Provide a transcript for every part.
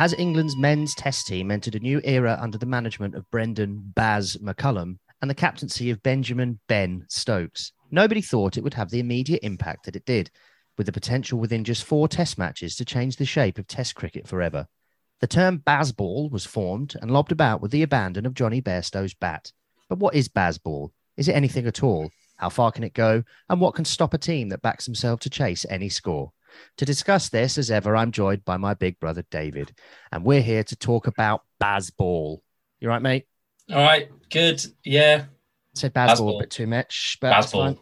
As England's men's test team entered a new era under the management of Brendan Baz McCullum and the captaincy of Benjamin Ben Stokes, nobody thought it would have the immediate impact that it did, with the potential within just four test matches to change the shape of test cricket forever. The term Bazball was formed and lobbed about with the abandon of Jonny Bairstow's bat. But what is Bazball? Is it anything at all? How far can it go? And what can stop a team that backs themselves to chase any score? To discuss this, as ever, I'm joined by my big brother David, and we're here to talk about Bazball. You right, mate? All right, good. Yeah. said Bazball, a bit too much, but Bazball.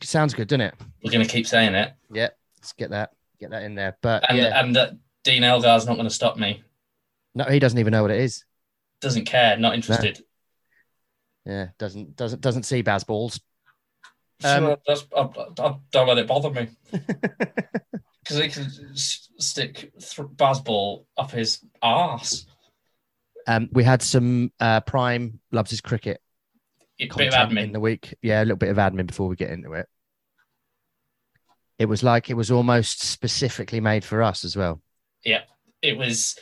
It sounds good, doesn't it? We're going to keep saying it. Yeah, let's get that, get that in there. But And yeah, and that Dean Elgar's not going to stop me. no, he doesn't even know what it is. Doesn't care. Not interested. Yeah, doesn't doesn't doesn't see Bazballs. Um, that's, I, I don't let it bother me because he can stick th- Bazball up his arse. Um, we had some uh, Prime loves his cricket A bit of content in the week. Yeah, a little bit of admin before we get into it. It was like it was almost specifically made for us as well. Yeah, it was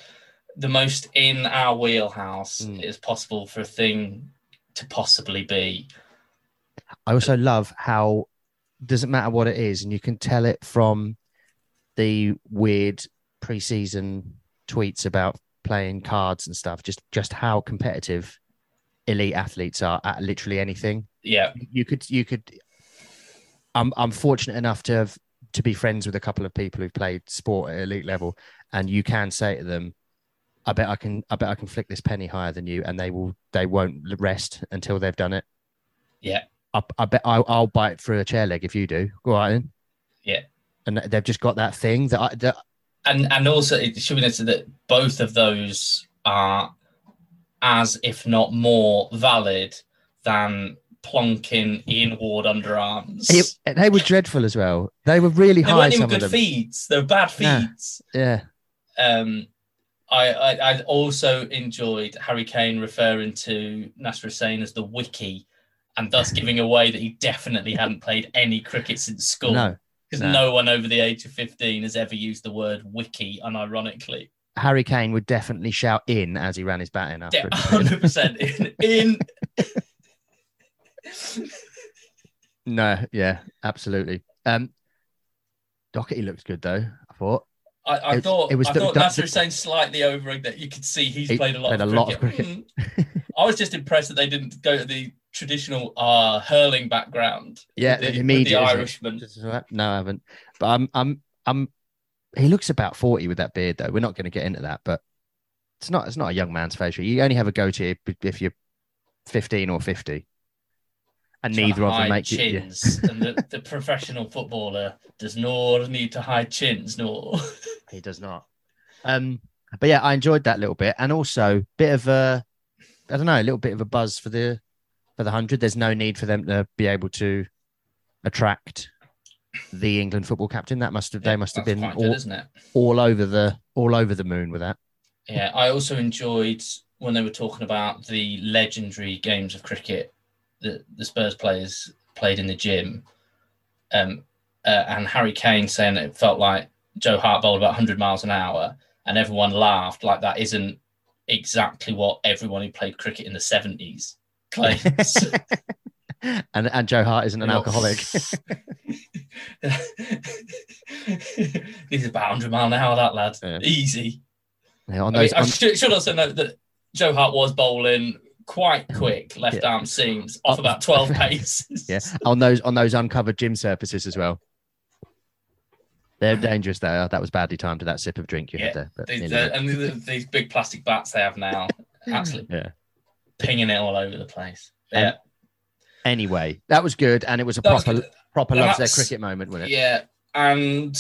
the most in our wheelhouse Mm. as possible for a thing to possibly be. I also love how doesn't matter what it is, and you can tell it from the weird preseason tweets about playing cards and stuff. Just just how competitive elite athletes are at literally anything. Yeah, You could you could. I'm I'm fortunate enough to have to be friends with a couple of people who've played sport at elite level, and you can say to them, "I bet I can I bet I can flick this penny higher than you," and they will they won't rest until they've done it. yeah, I, I bet I'll, I'll bite through a chair leg if you do. Go on. then. Yeah. And they've just got that thing that, I, that and and also it should be noted that both of those are as if not more valid than plonking Ian Ward underarms. it, they were dreadful as well. They were really they high. weren't even Some good feeds. They were bad Yeah. feeds. Yeah. Um, I, I I also enjoyed Harry Kane referring to Nasser Hussain as the wiki, and thus giving away that he definitely hadn't played any cricket since school. No. Because no. no one over the age of fifteen has ever used the word wiki unironically. Harry Kane would definitely shout in as he ran his bat in after. Yeah, it was hit. hundred percent in. in No, yeah, absolutely. Um, Doherty looked good though. I thought I, I It- thought it was I thought Nasser Hussain slightly over that you could see he's He played a lot, played of, a lot of cricket. cricket. Mm. I was just impressed that they didn't go to the traditional uh, hurling background. Yeah, the, immediate, the? Irishman. Just as well. No, I haven't. But I'm, I'm, I'm. He looks about forty with that beard, though. We're not going to get into that, but it's not. It's not a young man's facial. You only have a goatee if- you're fifteen or fifty, and Trying neither of them make you. chins, and the, the professional footballer does not need to hide chins, nor He does not. Um, but yeah, I enjoyed that little bit, and also bit of a, I don't know, a little bit of a buzz for the for the hundred. There's no need for them to be able to attract the England football captain. That must have they must have been quite good, all, all over the all over the moon with that. Yeah, I also enjoyed when they were talking about the legendary games of cricket that the Spurs players played in the gym, um, uh, and Harry Kane saying that it felt like Joe Hart bowled about 100 miles an hour, and everyone laughed like that isn't exactly what everyone who played cricket in the 70s claims. and and Joe Hart isn't an You know, alcoholic. He's about 100 mile an hour, that lad. Yeah. Easy. Yeah, on I, mean, those, I should, should also note that Joe Hart was bowling quite quick left arm seams off about 12 paces. yeah, on those on those uncovered gym surfaces as well. They're dangerous. There, that was badly timed to that sip of drink you Yeah, had there. But These, nearly and these big plastic bats they have now, absolutely yeah. pinging it all over the place. Um, Anyway, that was good, and it was a That proper good. proper And loves their cricket moment, wasn't it? yeah, and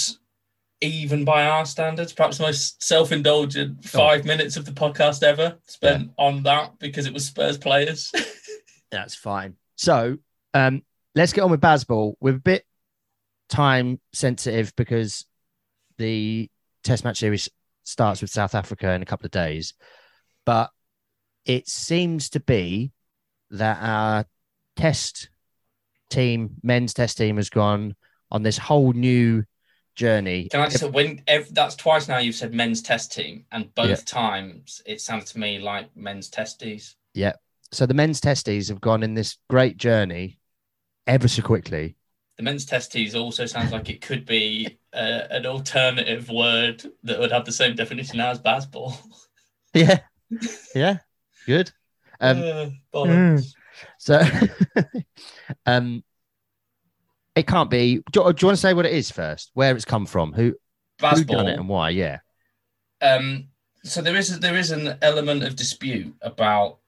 even by our standards, perhaps the most self-indulgent five minutes of the podcast ever spent on that because it was Spurs players. That's fine. So um, let's get on with Bazball. We're a bit time sensitive because the Test match series starts with South Africa in a couple of days, but it seems to be that our Test team, men's Test team, has gone on this whole new journey. Can I just say when ev- that's twice now you've said men's test team, and both Yeah. times it sounded to me like men's testes. Yeah. So the men's testes have gone in this great journey ever so quickly. The men's testes also sounds like it could be uh, an alternative word that would have the same definition as Bazball. Yeah. Yeah. Good. Um, Uh, bollocks. so um it can't be do, you- do you want to say what it is first? Where it's come from? Who who done it and why? Yeah. Um, so there is there is an element of dispute about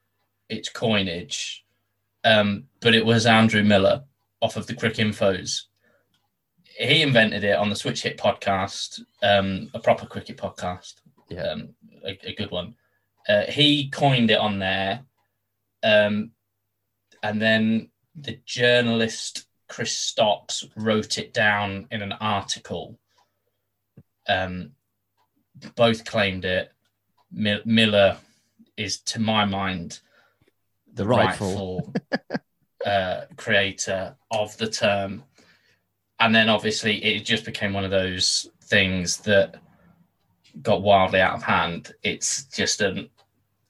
its coinage, um, but it was Andrew Miller off of the Cricinfos. He invented it on the Switch Hit podcast, um, a proper cricket podcast, Yeah. um, a, a good one. Uh, he coined it on there, um, and then the journalist Chris Stocks wrote it down in an article. Um, both claimed it. Mi- Miller is, to my mind, The rightful. rightful uh, creator of the term. And then obviously it just became one of those things that got wildly out of hand. It's just an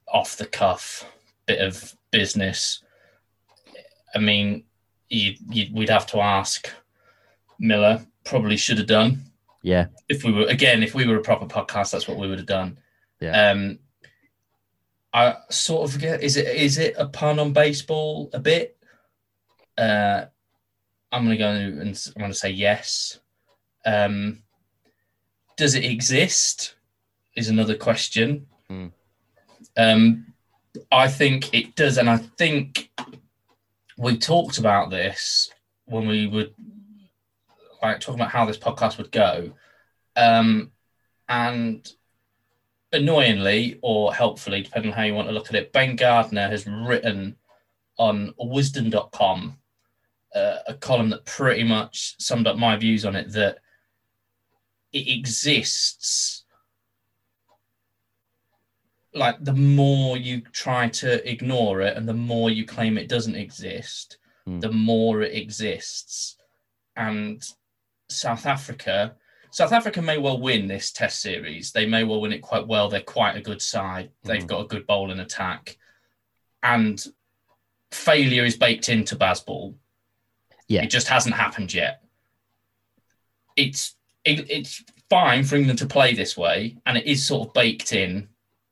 off the cuff bit of business. I mean, you, you, we'd have to ask Miller, probably should have done Yeah. if we were again if we were a proper podcast that's what we would have done Yeah. um i sort of get is it is it a pun on baseball a bit uh i'm gonna go and i'm gonna say yes. Um does it exist is another question. Hmm. um i think it does and i think we talked about this when we would like talking about how this podcast would go. Um, and annoyingly or helpfully, depending on how you want to look at it, Ben Gardner has written on Wisden.com uh, a column that pretty much summed up my views on it that it exists. Like the more you try to ignore it and the more you claim it doesn't exist, Hmm. the more it exists. And South Africa, South Africa may well win this test series. They may well win it quite well. They're quite a good side. They've Mhm. got a good bowling attack. And failure is baked into Bazball. Yeah. It just hasn't happened yet. It's it, it's fine for England to play this way, and it is sort of baked in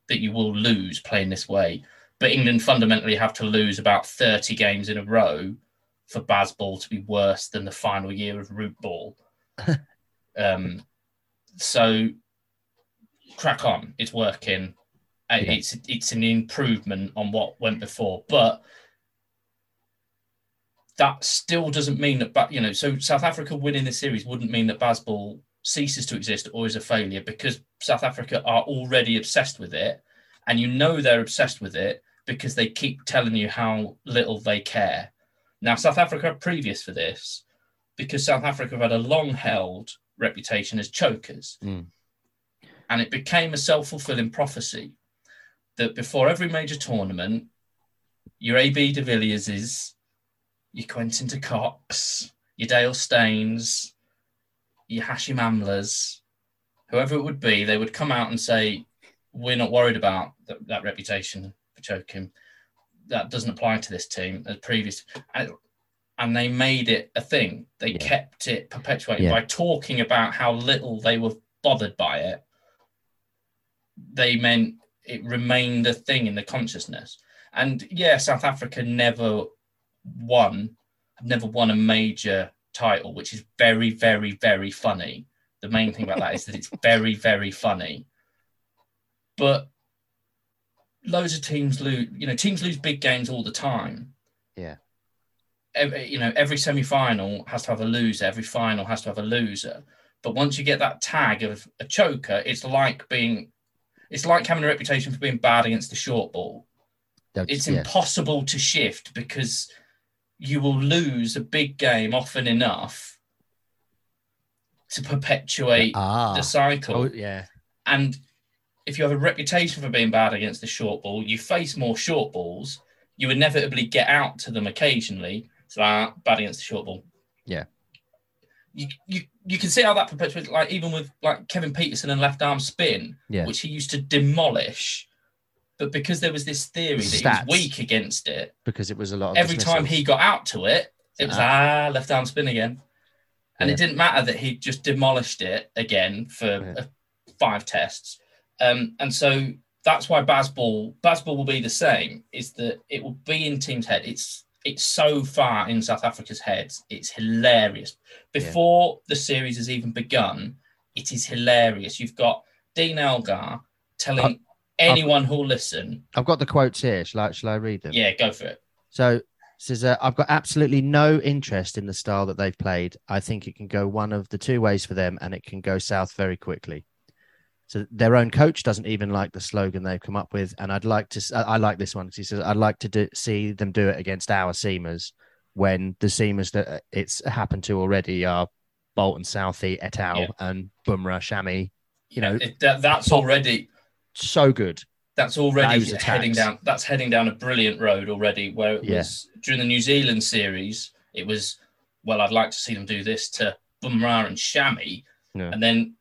that you will lose playing this way. But England fundamentally have to lose about 30 games in a row for Bazball to be worse than the final year of root ball. um, so crack on, it's working. Uh, Yeah. It's it's an improvement on what went before, but that still doesn't mean that. You know, so South Africa winning the series wouldn't mean that Bazball ceases to exist or is a failure because South Africa are already obsessed with it, and you know they're obsessed with it because they keep telling you how little they care. Now, South Africa are previous for this because South Africa have had a long held reputation as chokers. Mm. And it became a self fulfilling prophecy that before every major tournament, your AB de Villierses, your Quinton de Kocks, your Dale Steyns, your Hashim Amlas, whoever it would be, they would come out and say, We're not worried about that, that reputation for choking. That doesn't apply to this team as previous. And, and they made it a thing. They Yeah. kept it perpetuated Yeah. by talking about how little they were bothered by it. They meant it remained a thing in the consciousness. And yeah, South Africa never won, have never won a major title, which is very, very, very funny. The main thing about that is that it's very, very funny. But loads of teams lose, you know, teams lose big games all the time. Yeah. Every, you know, every semi final has to have a loser, every final has to have a loser. But once you get that tag of a choker, it's like being, it's like having a reputation for being bad against the short ball That's- it's yeah. impossible to shift because you will lose a big game often enough to perpetuate ah. the cycle. Oh, yeah. And if you have a reputation for being bad against the short ball, you face more short balls. You inevitably get out to them occasionally. So ah, bad against the short ball. Yeah. you you you can see how that perpetuates, like even with like Kevin Pietersen and left arm spin, Yeah. which he used to demolish. But because there was this theory that he was weak against it, because it was a lot of every time he got out to it, it was ah left arm spin again, and Yeah. it didn't matter that he just demolished it again for Yeah. uh, five tests, um, and so that's why Bazball Bazball will be the same. Is that it will be in teams' head. It's it's so far in South Africa's heads. It's hilarious. Before the series has even begun, it is hilarious. You've got Dean Elgar telling anyone who'll listen, I've got the quotes here. Shall I, shall I read them? yeah, go for it. So says, uh, I've got absolutely no interest in the style that they've played. I think it can go one of the two ways for them and it can go south very quickly. So their own coach doesn't even like the slogan they've come up with. And I'd like to. I like this one because he says, I'd like to do, see them do it against our seamers when the seamers that uh, it's happened to already are Bolton, Southee, et al. Yeah. and Bumrah, Shami. You know, It- that, that's already so good. that's already Those heading down that's heading down a brilliant road already where it Yeah. was during the New Zealand series it was well I'd like to see them do this to Bumrah and Shami Yeah. and then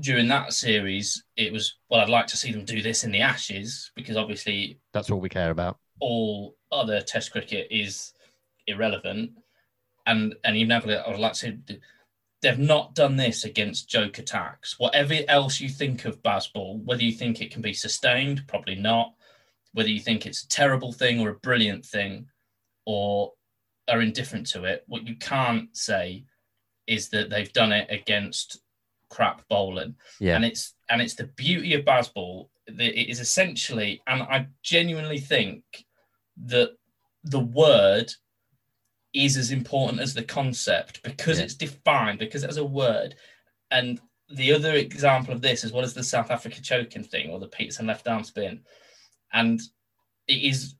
during that series it was well I'd like to see them do this in the Ashes because obviously That's all we care about. all other Test cricket is irrelevant, and and even have I would like to they've not done this against joke attacks. Whatever else you think of Bazball, whether you think it can be sustained, probably not. Whether you think it's a terrible thing or a brilliant thing, or are indifferent to it, what you can't say is that they've done it against crap bowling Yeah. and it's and it's the beauty of Bazball that it is essentially and i genuinely think that the word is as important as the concept because Yeah. it's defined because it has a word and the other example of this as well as the south africa choking thing or the Pietersen left arm spin and it is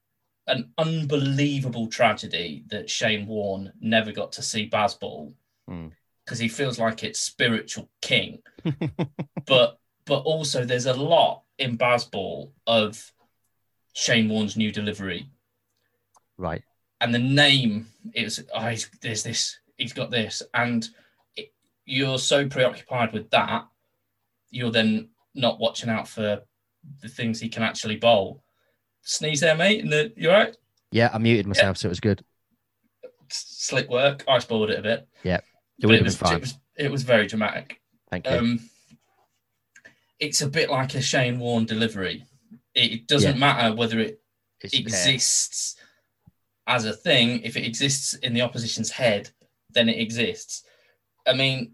an unbelievable tragedy that shane warne never got to see Bazball Hmm. because he feels like it's spiritual king but but also there's a lot in Bazball of Shane Warne's new delivery Right. And the name is oh, he's, there's this he's got this and it, you're so preoccupied with that you're then not watching out for the things he can actually bowl sneeze there mate and the, you all right Yeah, I muted myself, so it was good. Slick work I spoiled it a bit It it been was, fine. it was it was very dramatic Thank you. um, it's a bit like a Shane Warne delivery. It, it doesn't matter whether it It's exists as a thing. If it exists in the opposition's head, then it exists. I mean,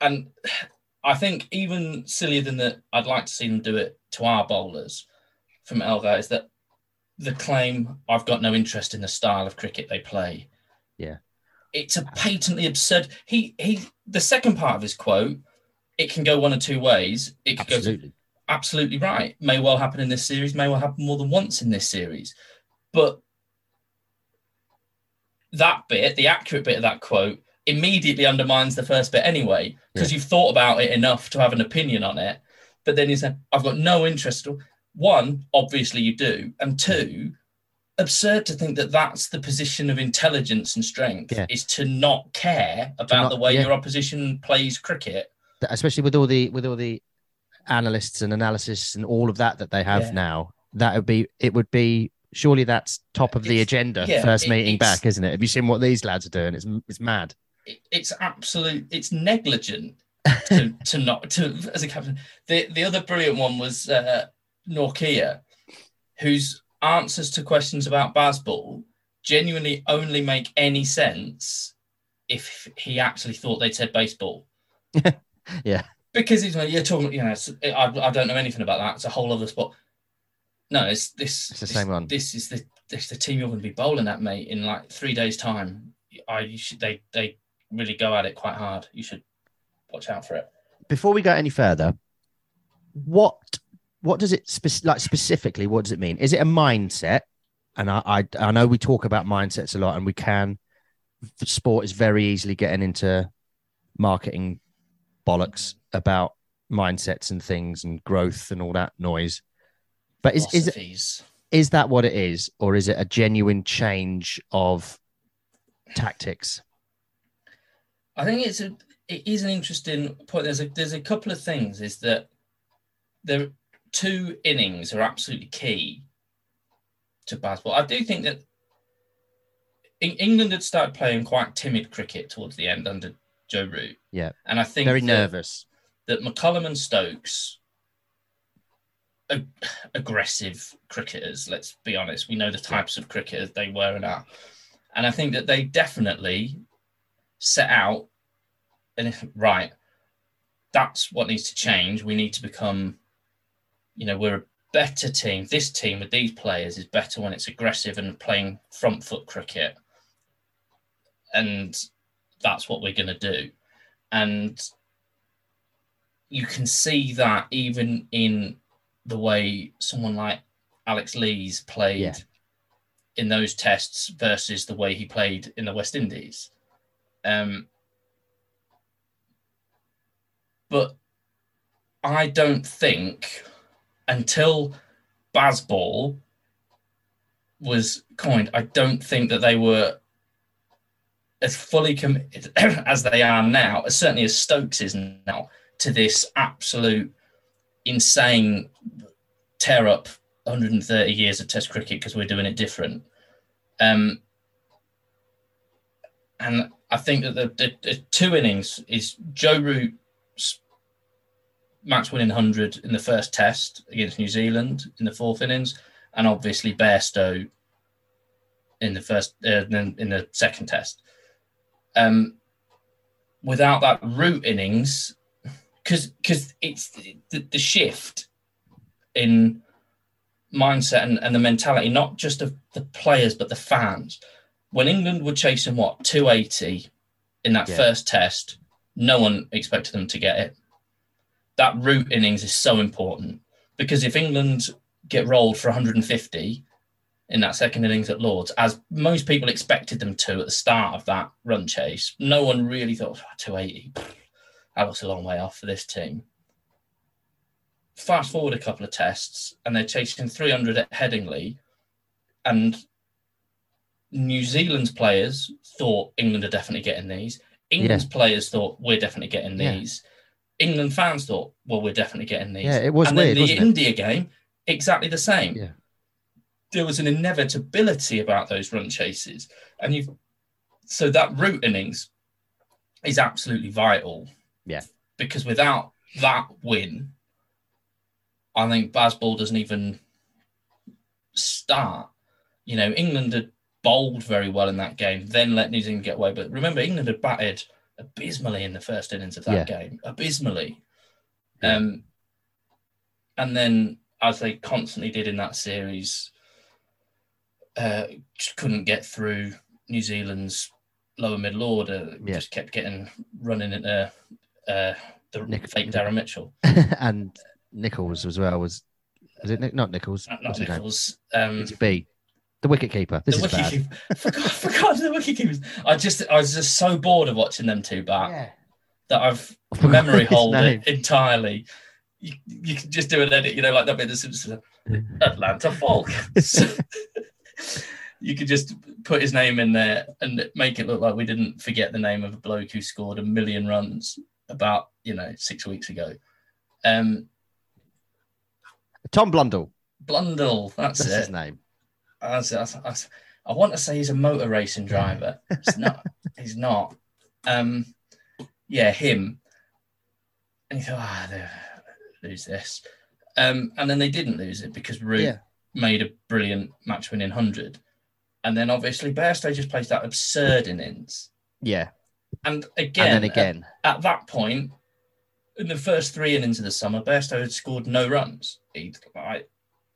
and I think even sillier than that, I'd like to see them do it to our bowlers from Elgar is that the claim I've got no interest in the style of cricket they play. Yeah. It's a patently absurd. He he the second part of his quote, it can go one of two ways. It could go Absolutely. absolutely right. May well happen in this series, may well happen more than once in this series. But that bit, the accurate bit of that quote, immediately undermines the first bit anyway, because you've thought about it enough to have an opinion on it. But then you say, I've got no interest. One, obviously you do. And two, absurd to think that that's the position of intelligence and strength Yeah. is to not care about not- the way yeah. your opposition plays cricket. Especially with all the with all the analysts and analysis and all of that that they have Yeah. now. That would be it would be surely that's top of the It's- agenda yeah, first meeting back, isn't it? Have you seen what these lads are doing? It's it's mad. it- it's absolute it's negligent to, to not to as a captain the the other brilliant one was uh Nortje whose answers to questions about Bazball genuinely only make any sense if he actually thought they said baseball Yeah. because he's like you're talking you know I, I don't know anything about that it's a whole other spot no it's this It's the this- same one. this is the this the team you're going to be bowling at mate in like three days time I you should they they really go at it quite hard. You should watch out for it. Before we go any further, what what does it spec- like specifically? What does it mean? Is it a mindset? And I, I I know we talk about mindsets a lot, and we can. Sport is very easily getting into marketing bollocks about mindsets and things and growth and all that noise. But is is it, is that what it is, or is it a genuine change of tactics? I think it's a it is an interesting point. There's a there's a couple of things. Is that the two innings are absolutely key to Bazball. I do think that England had started playing quite timid cricket towards the end under Joe Root. Yeah, and I think very that, nervous that McCullum and Stokes. Ag- aggressive cricketers. Let's be honest. We know the types of cricketers they were and are, and I think that they definitely set out and if, right, that's what needs to change. We need to become, you know, we're a better team. This team with these players is better when it's aggressive and playing front foot cricket. And that's what we're going to do. And you can see that even in the way someone like Alex Lees played Yeah. in those tests versus the way he played in the West Indies. Um, but I don't think until Bazball was coined, I don't think that they were as fully committed as they are now, as certainly as Stokes is now, to this absolute insane tear up 130 years of Test cricket because we're doing it different. Um, and I think that the, the, the two innings is Joe Root's match winning 100 in the first test against New Zealand in the fourth innings, and obviously Bairstow in the first uh, in, the second test. Um, without that Root innings, because because it's the, the shift in mindset and, and the mentality, not just of the players but the fans. When England were chasing what 280 in that Yeah. first test, no one expected them to get it. That root innings is so important because if England get rolled for 150 in that second innings at Lords, as most people expected them to at the start of that run chase, no one really thought "Oh, 280. That was a long way off for this team. Fast forward a couple of tests, and they're chasing 300 at Headingley, and New Zealand's players thought England are definitely getting these. England's players thought we're definitely getting Yeah. these. England fans thought, well, we're definitely getting these. Yeah, it was and weird, then the wasn't it? India game, exactly the same. Yeah. There was an inevitability about those run chases, and you've so that root innings is absolutely vital. Yeah. because without that win, I think Bazball doesn't even start. You know, England had bowled very well in that game, then let New Zealand get away. But remember, England had batted abysmally in the first innings of that game, abysmally. Yeah. Um, and then, as they constantly did in that series, uh, just couldn't get through New Zealand's lower middle order. Yeah. Just kept getting running into uh, the Nick- fake Darren Mitchell. and Nicholls as well was. Was it Nick? Not Nicholls. Not, not? Nicholls. Um, It's B. The wicket keeper. This the is bad. forgot, forgot the wicket keepers. I just I was just so bored of watching them two bat Yeah. that I've memory name. it entirely. You, you can just do an edit, you know, like that bit of The Simpsons. Atlanta Falcons. you could just put his name in there and make it look like we didn't forget the name of a bloke who scored a million runs about, you know, six weeks ago. Um, Tom Blundell. Blundell, that's, That's it. his name. That's, that's, that's, I want to say he's a motor racing driver. It's not. he's not. Um, yeah, him. And you thought, ah, they lose this. Um, and then they didn't lose it because Root Yeah. made a brilliant match winning 100. And then obviously Bairstow just plays that absurd innings. Yeah. And again, and then again. At, at that point, in the first three innings of the summer, Bairstow had scored no runs. He'd like,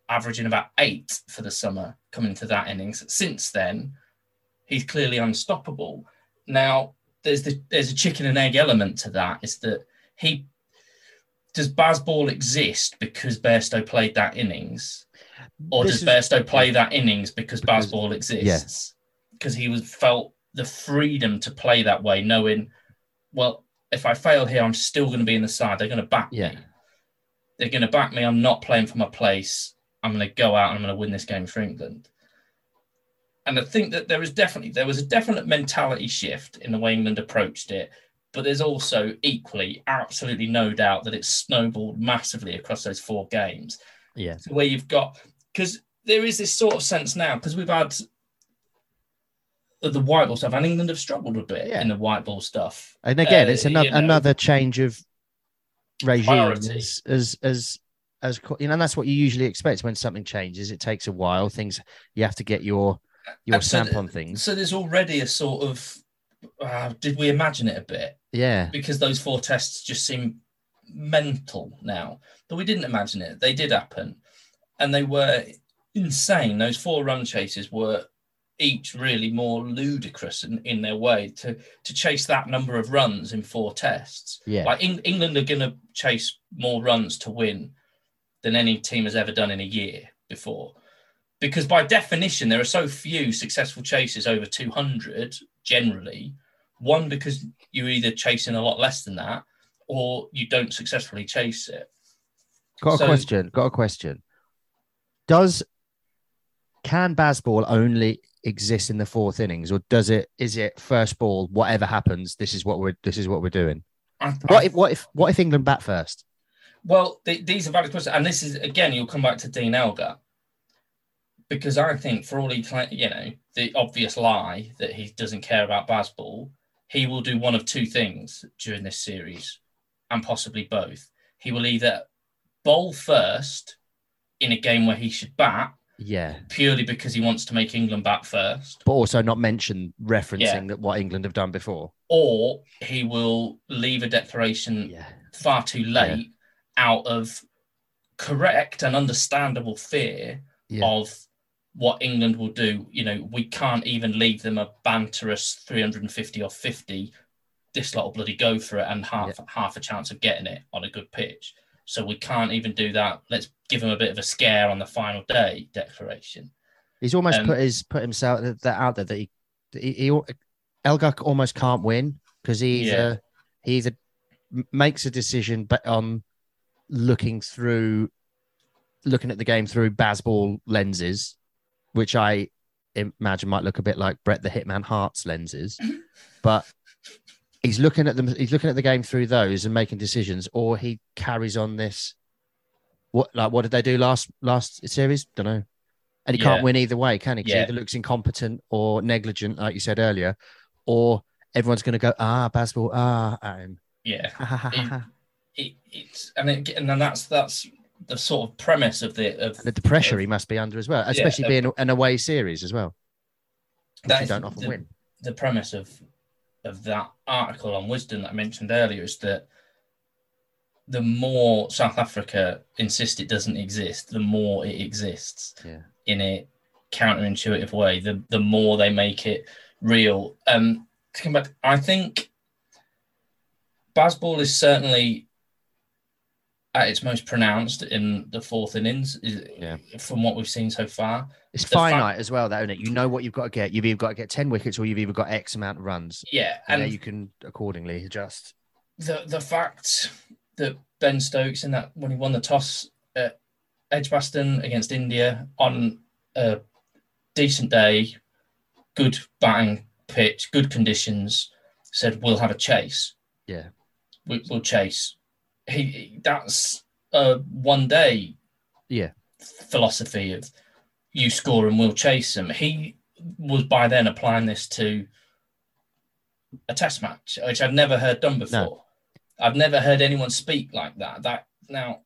averaging about eight for the summer coming to that innings. Since then, he's clearly unstoppable. Now, there's the there's a chicken and egg element to that. Is that he does Bazball exist because Bairstow played that innings, or This does is- Bairstow play that innings because, Because- Bazball exists? Because he was felt the freedom to play that way, knowing, well, if I fail here, I'm still going to be in the side. They're going to back Yeah. me. They're going to back me. I'm not playing for my place. I'm going to go out and I'm going to win this game for England. And I think that there was definitely there was a definite mentality shift in the way England approached it but there's also equally absolutely no doubt that it's snowballed massively across those four games. Yeah. So where you've got because there is this sort of sense now because we've had the white ball stuff, and England have struggled a bit Yeah. in the white ball stuff. And again, Uh, it's another you know. another change of regime as as as as you know, and that's what you usually expect when something changes. It takes a while. Things you have to get your your so stamp on things. So there's already a sort of uh, did we imagine it a bit? Yeah, because those four tests just seem mental now. But we didn't imagine it. They did happen. And they were insane. Those four run chases were each really more ludicrous in, in their way to to chase that number of runs in four tests. yeah, Like Eng- England are going to chase more runs to win than any team has ever done in a year before. Because by definition, there are so few successful chases over 200 generally. One, because you're either chasing a lot less than that or you don't successfully chase it. Got a so- question. Got a question. Does can Bazball only exist in the fourth innings, or does it? Is it first ball? Whatever happens, this is what we're this is what we're doing. I- What if what if what if England bat first? Well, th- these are valid questions, and this is again, you'll come back to Dean Elgar because I think for all he, cla- you know, the obvious lie that he doesn't care about Bazball, he will do one of two things during this series, and possibly both. He will either bowl first in a game where he should bat Yeah, purely because he wants to make England bat first, but also not mention referencing Yeah. that what England have done before. or he will leave a declaration Yeah, far too late out of correct and understandable fear Yeah. of what England will do. You know, we can't even leave them a banterous 350 or 50. This lot will bloody go for it and half half a chance of getting it on a good pitch. So we can't even do that. Let's give him a bit of a scare on the final day declaration. he's almost Um, put his put himself that out there that he he, he Elgar almost can't win because he Yeah. either he either makes a decision but on looking through looking at the game through Bazball lenses, which I imagine might look a bit like Brett the Hitman Hart's lenses, but he's looking at them he's looking at the game through those and making decisions, or he carries on this. What like what did they do last last series? Don't know. And he can't win either way, can he Yeah. either looks incompetent or negligent, like you said earlier, or everyone's going to go ah Bazball ah at him. Yeah. Ha. It, it's and it, and then that's that's the sort of premise of the of And the pressure he must be under as well, especially uh, being an away series as well. That you don't often the- win. the premise of of that article on Wisden that I mentioned earlier is that the more South Africa insists it doesn't exist, the more it exists Yeah. in a counterintuitive way. The the more they make it real. Um, to come back, I think Bazball is certainly at its most pronounced in the fourth innings. Is, Yeah. from what we've seen so far. It's the finite as well, though, isn't it? You know what you've got to get. You've either got to get 10 wickets or you've either got X amount of runs. Yeah, And and you can accordingly adjust. the the fact that Ben Stokes in that when he won the toss at Edgbaston against India on a decent day, good batting pitch, good conditions, said we'll have a chase. Yeah. We, we'll chase. He that's a one day Yeah. philosophy of you score and we'll chase them. He was by then applying this to a test match, which I've never heard done before. I've never heard anyone speak like that. That now,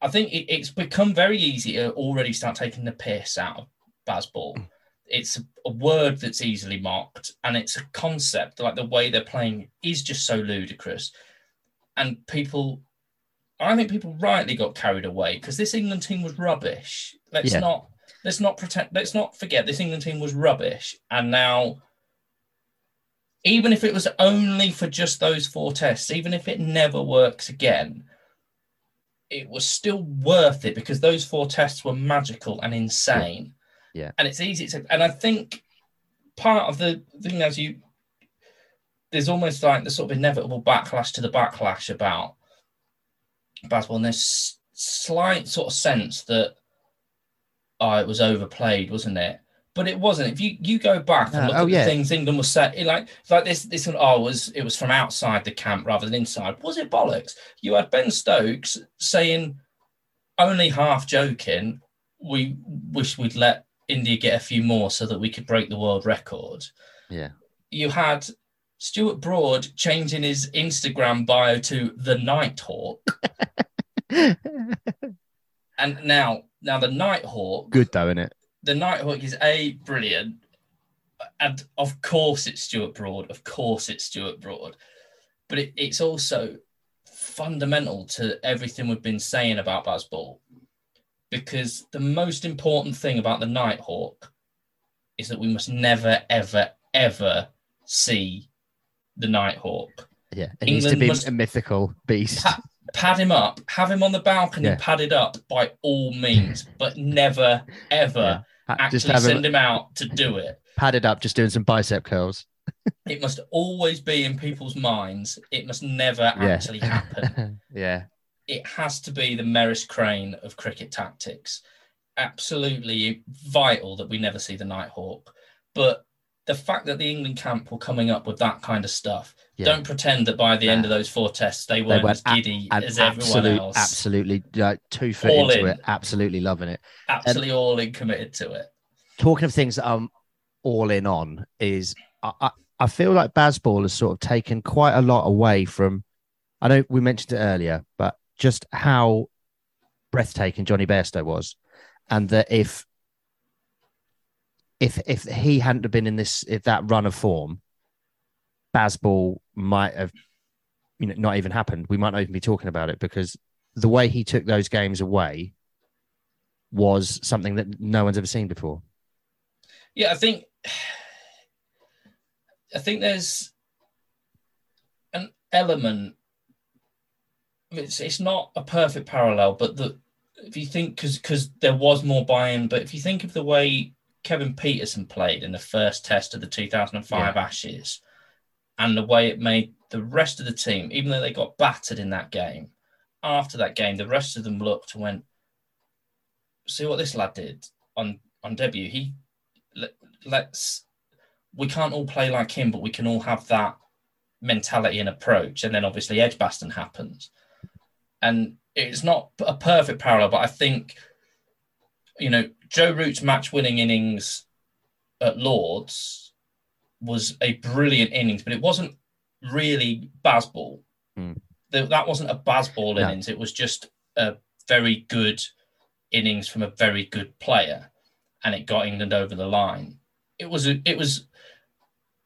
I think it, it's become very easy to already start taking the piss out of Bazball. Mm. It's a, a word that's easily mocked, and it's a concept like the way they're playing is just so ludicrous, and people. I think people rightly got carried away because this England team was rubbish. Let's Yeah. not let's not pretend let's not forget this England team was rubbish, and now even if it was only for just those four tests, even if it never works again, it was still worth it because those four tests were magical and insane. Yeah. And it's easy to, and I think part of the thing as you, there's almost like the sort of inevitable backlash to the backlash about Bazball, and there's slight sort of sense that, oh, it was overplayed, wasn't it? but it wasn't. If you you go back and Uh, look oh, at yeah. the things England was set, like like this this one, oh it was it was from outside the camp rather than inside. Was it bollocks? You had Ben Stokes saying, only half joking, we wish we'd let India get a few more so that we could break the world record. Yeah. You had Stuart Broad changing his Instagram bio to the Nighthawk, and now now the Nighthawk Good though, isn't it? the Nighthawk is a brilliant, and of course it's Stuart Broad. Of course it's Stuart Broad, but it, it's also fundamental to everything we've been saying about Bazball, because the most important thing about the Nighthawk is that we must never, ever, ever see the Nighthawk. Yeah. It needs to England be must- a mythical beast. Pa- pad him up, have him on the balcony, Yeah. padded up by all means, but never, ever Ha- actually send him him out to do it. padded up, just doing some bicep curls. It must always be in people's minds. It must never Yeah. actually happen. yeah. it has to be the Merris Crane of cricket tactics. Absolutely vital that we never see the Nighthawk. But the fact that the England camp were coming up with that kind of stuff, Yeah. don't pretend that by the end of those four tests they weren't weren't as giddy as everyone else. absolutely, like two foot All into in. it, absolutely loving it. Absolutely all in committed to it. talking of things that I'm all in on is I, I, I feel like Bazball has sort of taken quite a lot away from. I know we mentioned it earlier, but just how breathtaking Jonny Bairstow was, and that if if if he hadn't have been in this if that run of form, Bazball might have you know not even happened. We might not even be talking about it because the way he took those games away was something that no one's ever seen before. Yeah, I think I think there's an element. It's it's not a perfect parallel, but the if you think because because there was more buy-in, but if you think of the way Kevin Pietersen played in the first test of the 2005 Ashes, and the way it made the rest of the team, even though they got battered in that game, after that game, the rest of them looked and went, "See what this lad did on on debut. He let, let's we can't all play like him, but we can all have that mentality and approach. And then obviously Edgbaston happens. And it's not a perfect parallel, but I think, you know, Joe Root's match winning innings at Lords was a brilliant innings, but it wasn't really Bazball. Hmm. Th- That wasn't a Bazball No. innings. It was just a very good innings from a very good player and it got England over the line. It was a, it was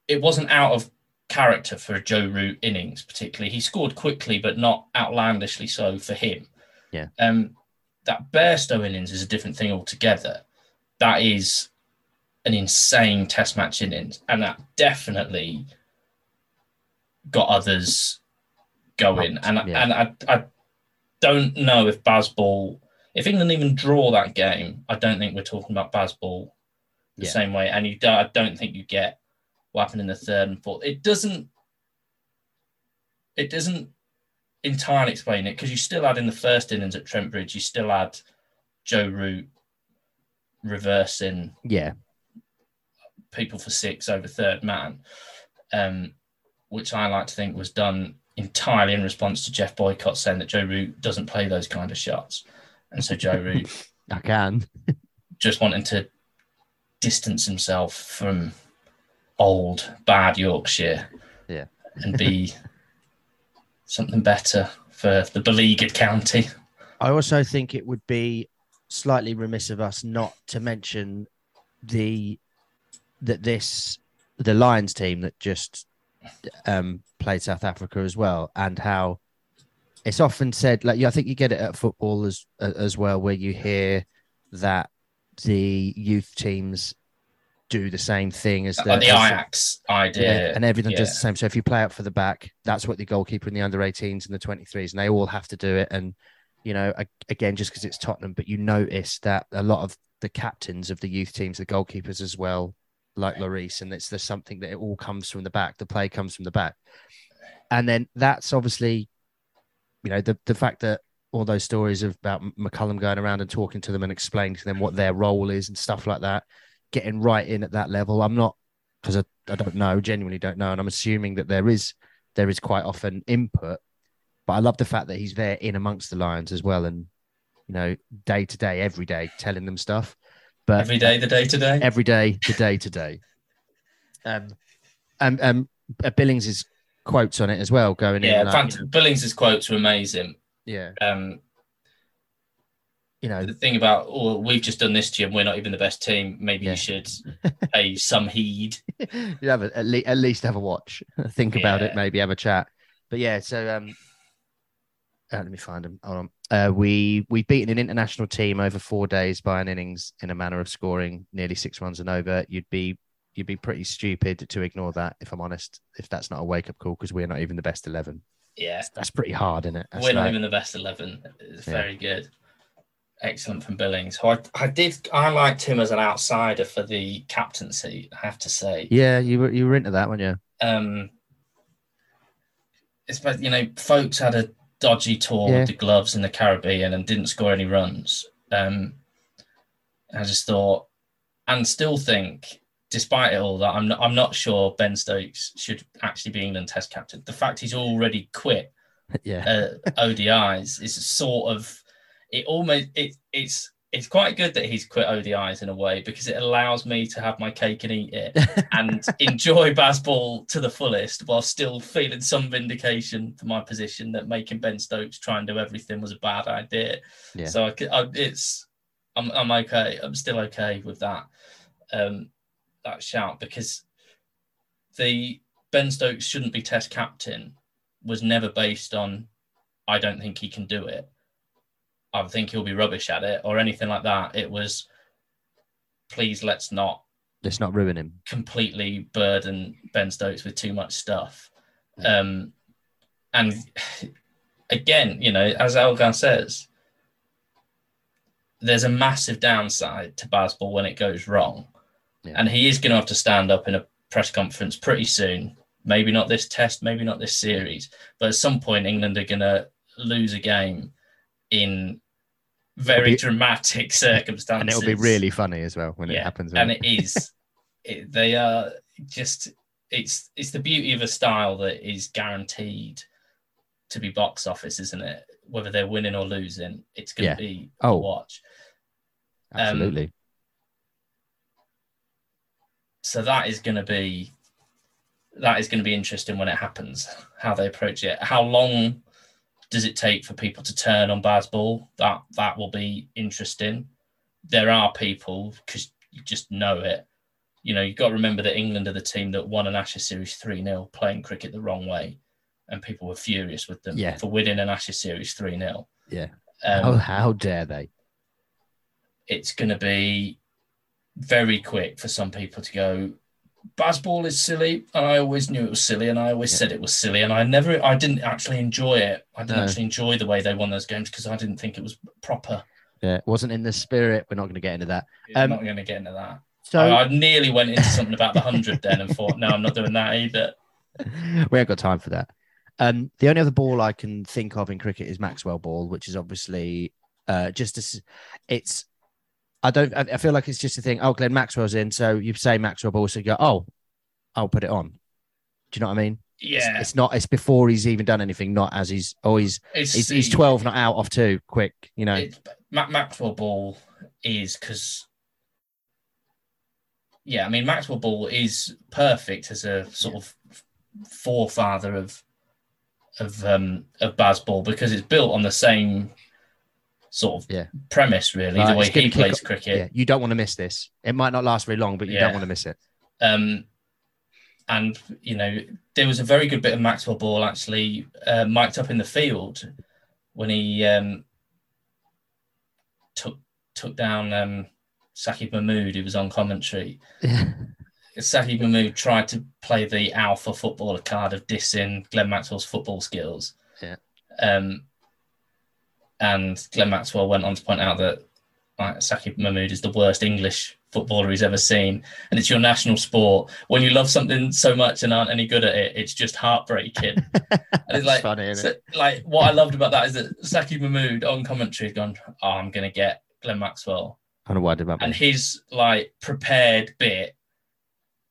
it wasn't out of character for a Joe Root innings particularly. He scored quickly, but not outlandishly so for him. Yeah. Um, that Bairstow innings is a different thing altogether. That is an insane Test match innings, and that definitely got others going. And yeah. and I, I don't know if Bazball, if England even draw that game, I don't think we're talking about Bazball the Yeah. same way. And you, don't, I don't think you get what happened in the third and fourth. It doesn't. It doesn't entirely explain it because you still had in the first innings at Trent Bridge, you still had Joe Root reversing Yeah, people for six over third man, um, which I like to think was done entirely in response to Geoff Boycott saying that Joe Root doesn't play those kind of shots. And so Joe Root I can. just wanting to distance himself from old, bad Yorkshire Yeah. and be something better for the beleaguered county. I also think it would be slightly remiss of us not to mention the that this the Lions team that just um, played South Africa as well, and how it's often said like yeah, I think you get it at football as as well, where you hear that the youth teams do the same thing as the, Like the as Ajax idea. yeah, and everything does the same. So if you play up for the back, that's what the goalkeeper in the under 18s and the 23s, and they all have to do it. And you know, again, just because it's Tottenham, but you notice that a lot of the captains of the youth teams, the goalkeepers as well, like Lloris, and it's there's something that it all comes from the back. The play comes from the back, and then that's obviously, you know, the the fact that all those stories of about McCullum going around and talking to them and explaining to them what their role is and stuff like that. Getting right in at that level. I'm not because I, I don't know, genuinely don't know, and I'm assuming that there is there is quite often input. But I love the fact that he's there in amongst the Lions as well, and you know, day to day, every day, telling them stuff. But every day, the day to day, every day, the day to day. Um, and um, uh, Billings' quotes on it as well, going yeah, in. like, fant- Billings' quotes were amazing. yeah, Um, you know, the thing about, oh, we've just done this to you, and we're not even the best team. Maybe Yeah. you should pay some heed. you have a, at, le- at least have a watch, think about it, maybe have a chat. But yeah, so um, uh, let me find them. Hold on. Uh, we we've beaten an international team over four days by an innings in a manner of scoring nearly six runs and over. You'd be you'd be pretty stupid to ignore that, if I'm honest. If that's not a wake up call, because we're not even the best eleven. Yeah, That's pretty hard, isn't it? That's we're not like- even the best eleven. It's Yeah. very good. Excellent from Billings. Who I, I did I liked him as an outsider for the captaincy, I have to say. Yeah, you were you were into that, weren't you? Um it's but you know, Foakes had a dodgy tour Yeah. with the gloves in the Caribbean and didn't score any runs. Um I just thought and still think despite it all that I'm not I'm not sure Ben Stokes should actually be England test captain. The fact he's already quit yeah, uh, ODIs is sort of it almost it it's it's quite good that he's quit ODIs in a way because it allows me to have my cake and eat it and enjoy Bazball to the fullest while still feeling some vindication for my position that making Ben Stokes try and do everything was a bad idea. Yeah. So I, I- it's I'm I'm okay. I'm still okay with that um that shout because the Ben Stokes shouldn't be test captain was never based on I don't think he can do it. I think he'll be rubbish at it or anything like that. It was please let's not let's not ruin him. completely burden Ben Stokes with too much stuff. Yeah. Um, and again, you know, as Elgar says, there's a massive downside to Bazball when it goes wrong. Yeah. And he is going to have to stand up in a press conference pretty soon. Maybe not this test, maybe not this series, but at some point, England are going to lose a game in very be- dramatic circumstances. And it'll be really funny as well when it happens. and it is it, they are just it's it's the beauty of a style that is guaranteed to be box office isn't it whether they're winning or losing it's going Yeah. to be Oh. a watch um, Absolutely. so that is going to be that is going to be interesting when it happens how they approach it how long does it take for people to turn on Bazball that that will be interesting there are people because you just know it you know you've got to remember that england are the team that won an ashes series 3-0 playing cricket the wrong way and people were furious with them Yeah. for winning an ashes series 3-0 yeah. um, oh, how dare they? it's going to be very quick for some people to go Bazball is silly and i always knew it was silly and i always Yeah. said it was silly and i never i didn't actually enjoy it i didn't No. actually enjoy the way they won those games because i didn't think it was proper Yeah, it wasn't in the spirit. We're not going to get into that. i'm Um, not going to get into that So I, I nearly went into something about the 100 then and thought no i'm not doing that either we ain't got time for that. Um, the only other ball I can think of in cricket is Maxwell ball, which is obviously uh, just as it's. I don't. I feel like it's just a thing. Oh, Glenn Maxwell's in, so you say Maxwell ball, so you go, oh, I'll put it on. Do you know what I mean? Yeah It's, not. It's before he's even done anything. Not as he's. Oh, he's it's, he's, he's twelve, not out off two. Quick, you know. it, Maxwell Ball is because, yeah, I mean Maxwell Ball is perfect as a sort of forefather of of um of Bazball because it's built on the same sort of Yeah. premise, really, the way he plays cricket. yeah, you don't want to miss this. It might not last very long, but you Yeah. don't want to miss it. Um, and you know, there was a very good bit of Maxwell Ball actually uh, mic'd up in the field when he um, took took down um, Saqib Mahmood, who was on commentary. Saqib Mahmood tried to play the alpha footballer card of dissing Glenn Maxwell's football skills. Yeah. Um, and Glenn Maxwell went on to point out that like, Saqib Mahmood is the worst English footballer he's ever seen, and it's your national sport. When you love something so much and aren't any good at it, it's just heartbreaking. And it's like, funny, so, it? like what I loved about that is that Saqib Mahmood on commentary had gone, "Oh, I'm going to get Glenn Maxwell." kind of wide about and his like prepared bit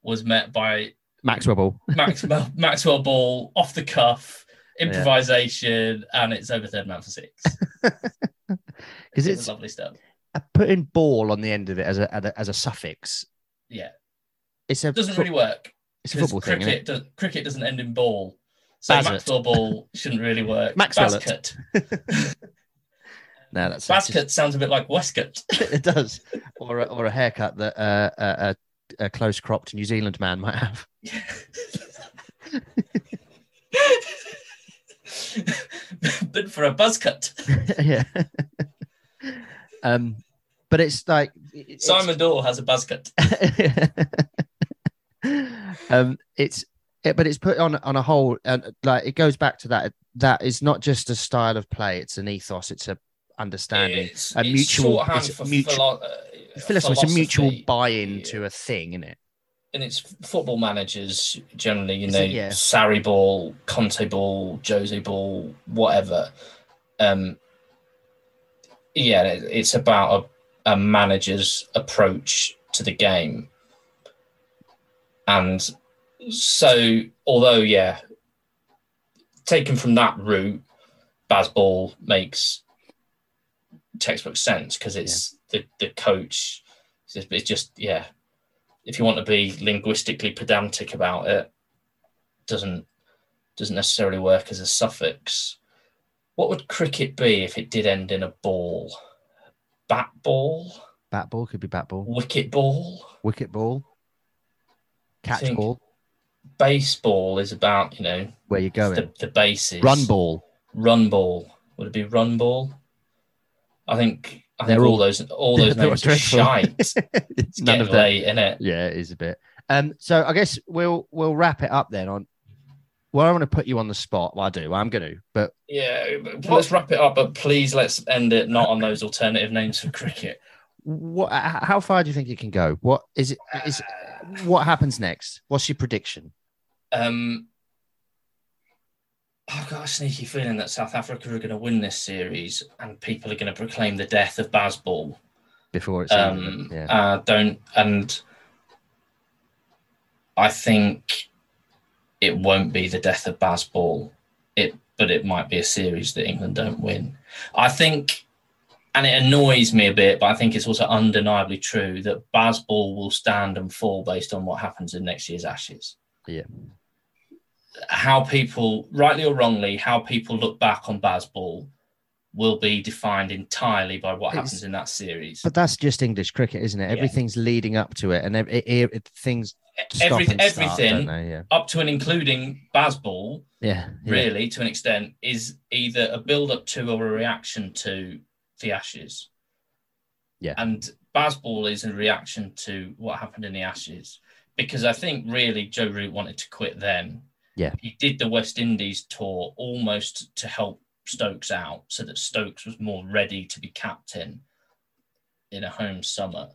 was met by Maxwell Ball. Maxwell Maxwell Ball off the cuff improvisation, and it's over third man for six. Because It's it's lovely stuff. uh, putting ball on the end of it as a as a, suffix. Yeah, It's a doesn't fo- really work. it's a football thing. cricket, Isn't it? does, cricket doesn't end in ball. So. Maxwell ball shouldn't really work. Maxwell. Basket. No, that's that's just- Basket sounds a bit like Westcott. it does, or a, or a haircut that uh, a, a, a close cropped New Zealand man might have. But for a buzz cut. yeah. um, but it's like it's- Simon Doull has a buzz cut. um, it's it, but it's put on on a whole, and like it goes back to that. That is not just a style of play; it's an ethos. It's a understanding, It's, a it's mutual- it's mutual- philo- uh, philosophy. It's a mutual buy-in to a thing, isn't it? And it's football managers generally, you Is know, it? Yeah. Sarri ball, Conte ball, Jose ball, whatever. Um, yeah, it's about a, a manager's approach to the game. And so, although, yeah, taken from that route, Bazball makes textbook sense because it's the, the coach. It's just, yeah, if you want to be linguistically pedantic about it, doesn't doesn't necessarily work as a suffix. What would cricket be if it did end in a ball? Bat ball, Bat ball could be bat ball, wicket ball, wicket ball, catch ball. baseball is about you know Where you're going? the, the bases. Run ball. run ball. Would it be run ball? I think I They're all, those all those names are shite. It's None of that. late, isn't it? Yeah, it is a bit. Um, so I guess we'll we'll wrap it up then on. Well, I want to put you on the spot. Well, I do. I'm going to. But Yeah, but let's wrap it up, but please let's end it not on those alternative names for cricket. what? How far do you think it can go? What is it? Is what happens next? What's your prediction? Um, I've got a sneaky feeling that South Africa are going to win this series, and people are going to proclaim the death of Bazball. Before it's Um, yeah. uh, don't and I think it won't be the death of Bazball. It, but it might be a series that England don't win. I think, and it annoys me a bit, but I think it's also undeniably true that Bazball will stand and fall based on what happens in next year's Ashes. Yeah. How people, rightly or wrongly, how people look back on Bazball will be defined entirely by what It's- happens in that series. But that's just English cricket, isn't it? Yeah. Everything's leading up to it, and it, it, it- things Every, start, everything? Yeah. up to and including Bazball, Yeah. yeah. really, to an extent, is either a build up to or a reaction to the Ashes. Yeah. And Bazball is a reaction to what happened in the Ashes because I think really Joe Root wanted to quit then. Yeah. He did the West Indies tour almost to help Stokes out so that Stokes was more ready to be captain in a home summer.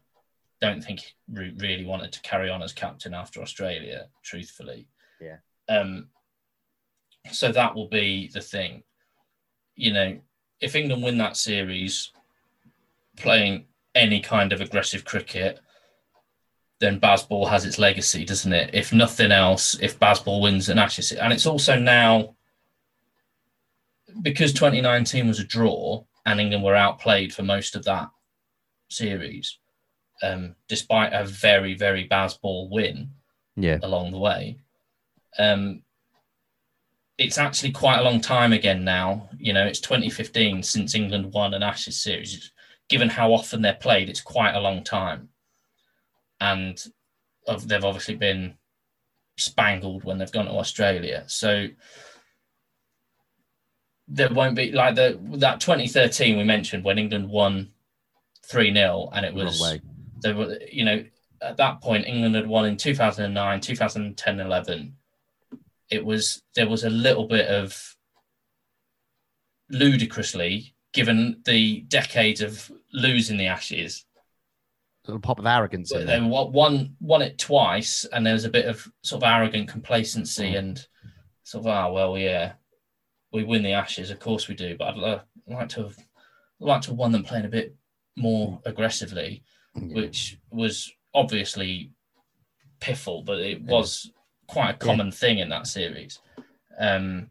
Don't think Root really wanted to carry on as captain after Australia, truthfully. Yeah. Um, so that will be the thing. You know, if England win that series, playing any kind of aggressive cricket, then Bazball has its legacy, doesn't it? If nothing else, if Bazball wins an Ashes, and it's also now because 2019 was a draw and England were outplayed for most of that series, um, despite a very very Bazball win Yeah. along the way. Um, it's actually quite a long time again now. You know, it's 2015 since England won an Ashes series. Given how often they're played, it's quite a long time. And they've obviously been spangled when they've gone to Australia. So there won't be like the that 2013 we mentioned when England won 3 0 and it was they were you know at that point england had won in 2009 2010 11 it was there was a little bit of ludicrously given the decades of losing the ashes A little pop of arrogance in they there. wa- won won it twice and there was a bit of sort of arrogant complacency and sort of ah well yeah we win the ashes of course we do but i'd like to have I'd like to have won them playing a bit more aggressively, Yeah. which was obviously piffle, but it was quite a common thing in that series. Um,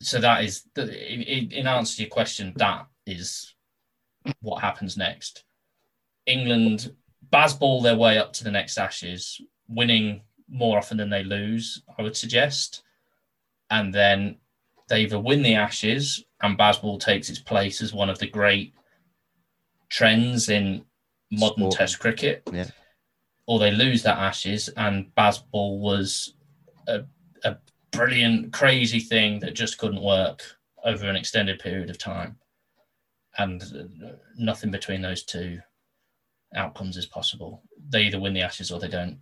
so that is, the, in, in answer to your question, that is what happens next. England Bazball their way up to the next Ashes, winning more often than they lose, I would suggest. And then they either win the Ashes and Bazball takes its place as one of the great trends in modern Sport. Test cricket. Yeah. Or they lose that Ashes and Bazball was a, a brilliant, crazy thing that just couldn't work over an extended period of time. And uh, nothing between those two outcomes as possible. They either win the Ashes or they don't.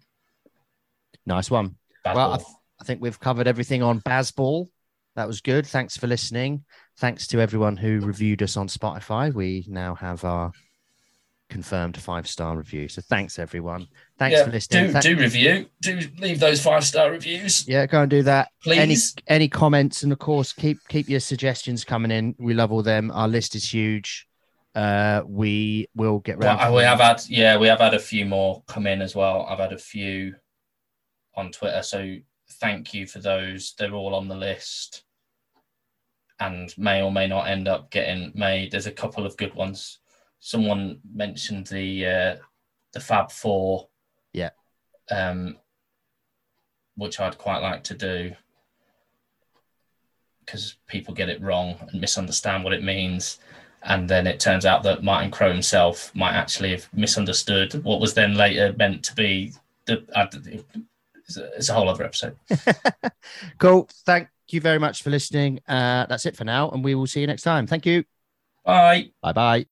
Nice one. Bad Well, I, ball. I think we've covered everything on Bazball. That was good. Thanks for listening. Thanks to everyone who reviewed us on Spotify. We now have our confirmed five star review. So thanks everyone. Thanks Yeah, for listening. do do review. Do leave those five star reviews, yeah, go and do that. Any please. any comments and of course keep keep your suggestions coming in. We love all them. Our list is huge. Uh, we will get Well, round. to we have had yeah, we have had a few more come in as well. I've had a few on Twitter, so thank you for those. They're all on the list, and may or may not end up getting made. There's a couple of good ones. Someone mentioned the uh, the Fab Four, Yeah. um, which I'd quite like to do because people get it wrong and misunderstand what it means and then it turns out that Martin Crowe himself might actually have misunderstood what was then later meant to be the. Uh, it's, a, it's a whole other episode. cool. Thank you very much for listening. Uh, that's it for now, and we will see you next time. Thank you. Bye. Bye bye.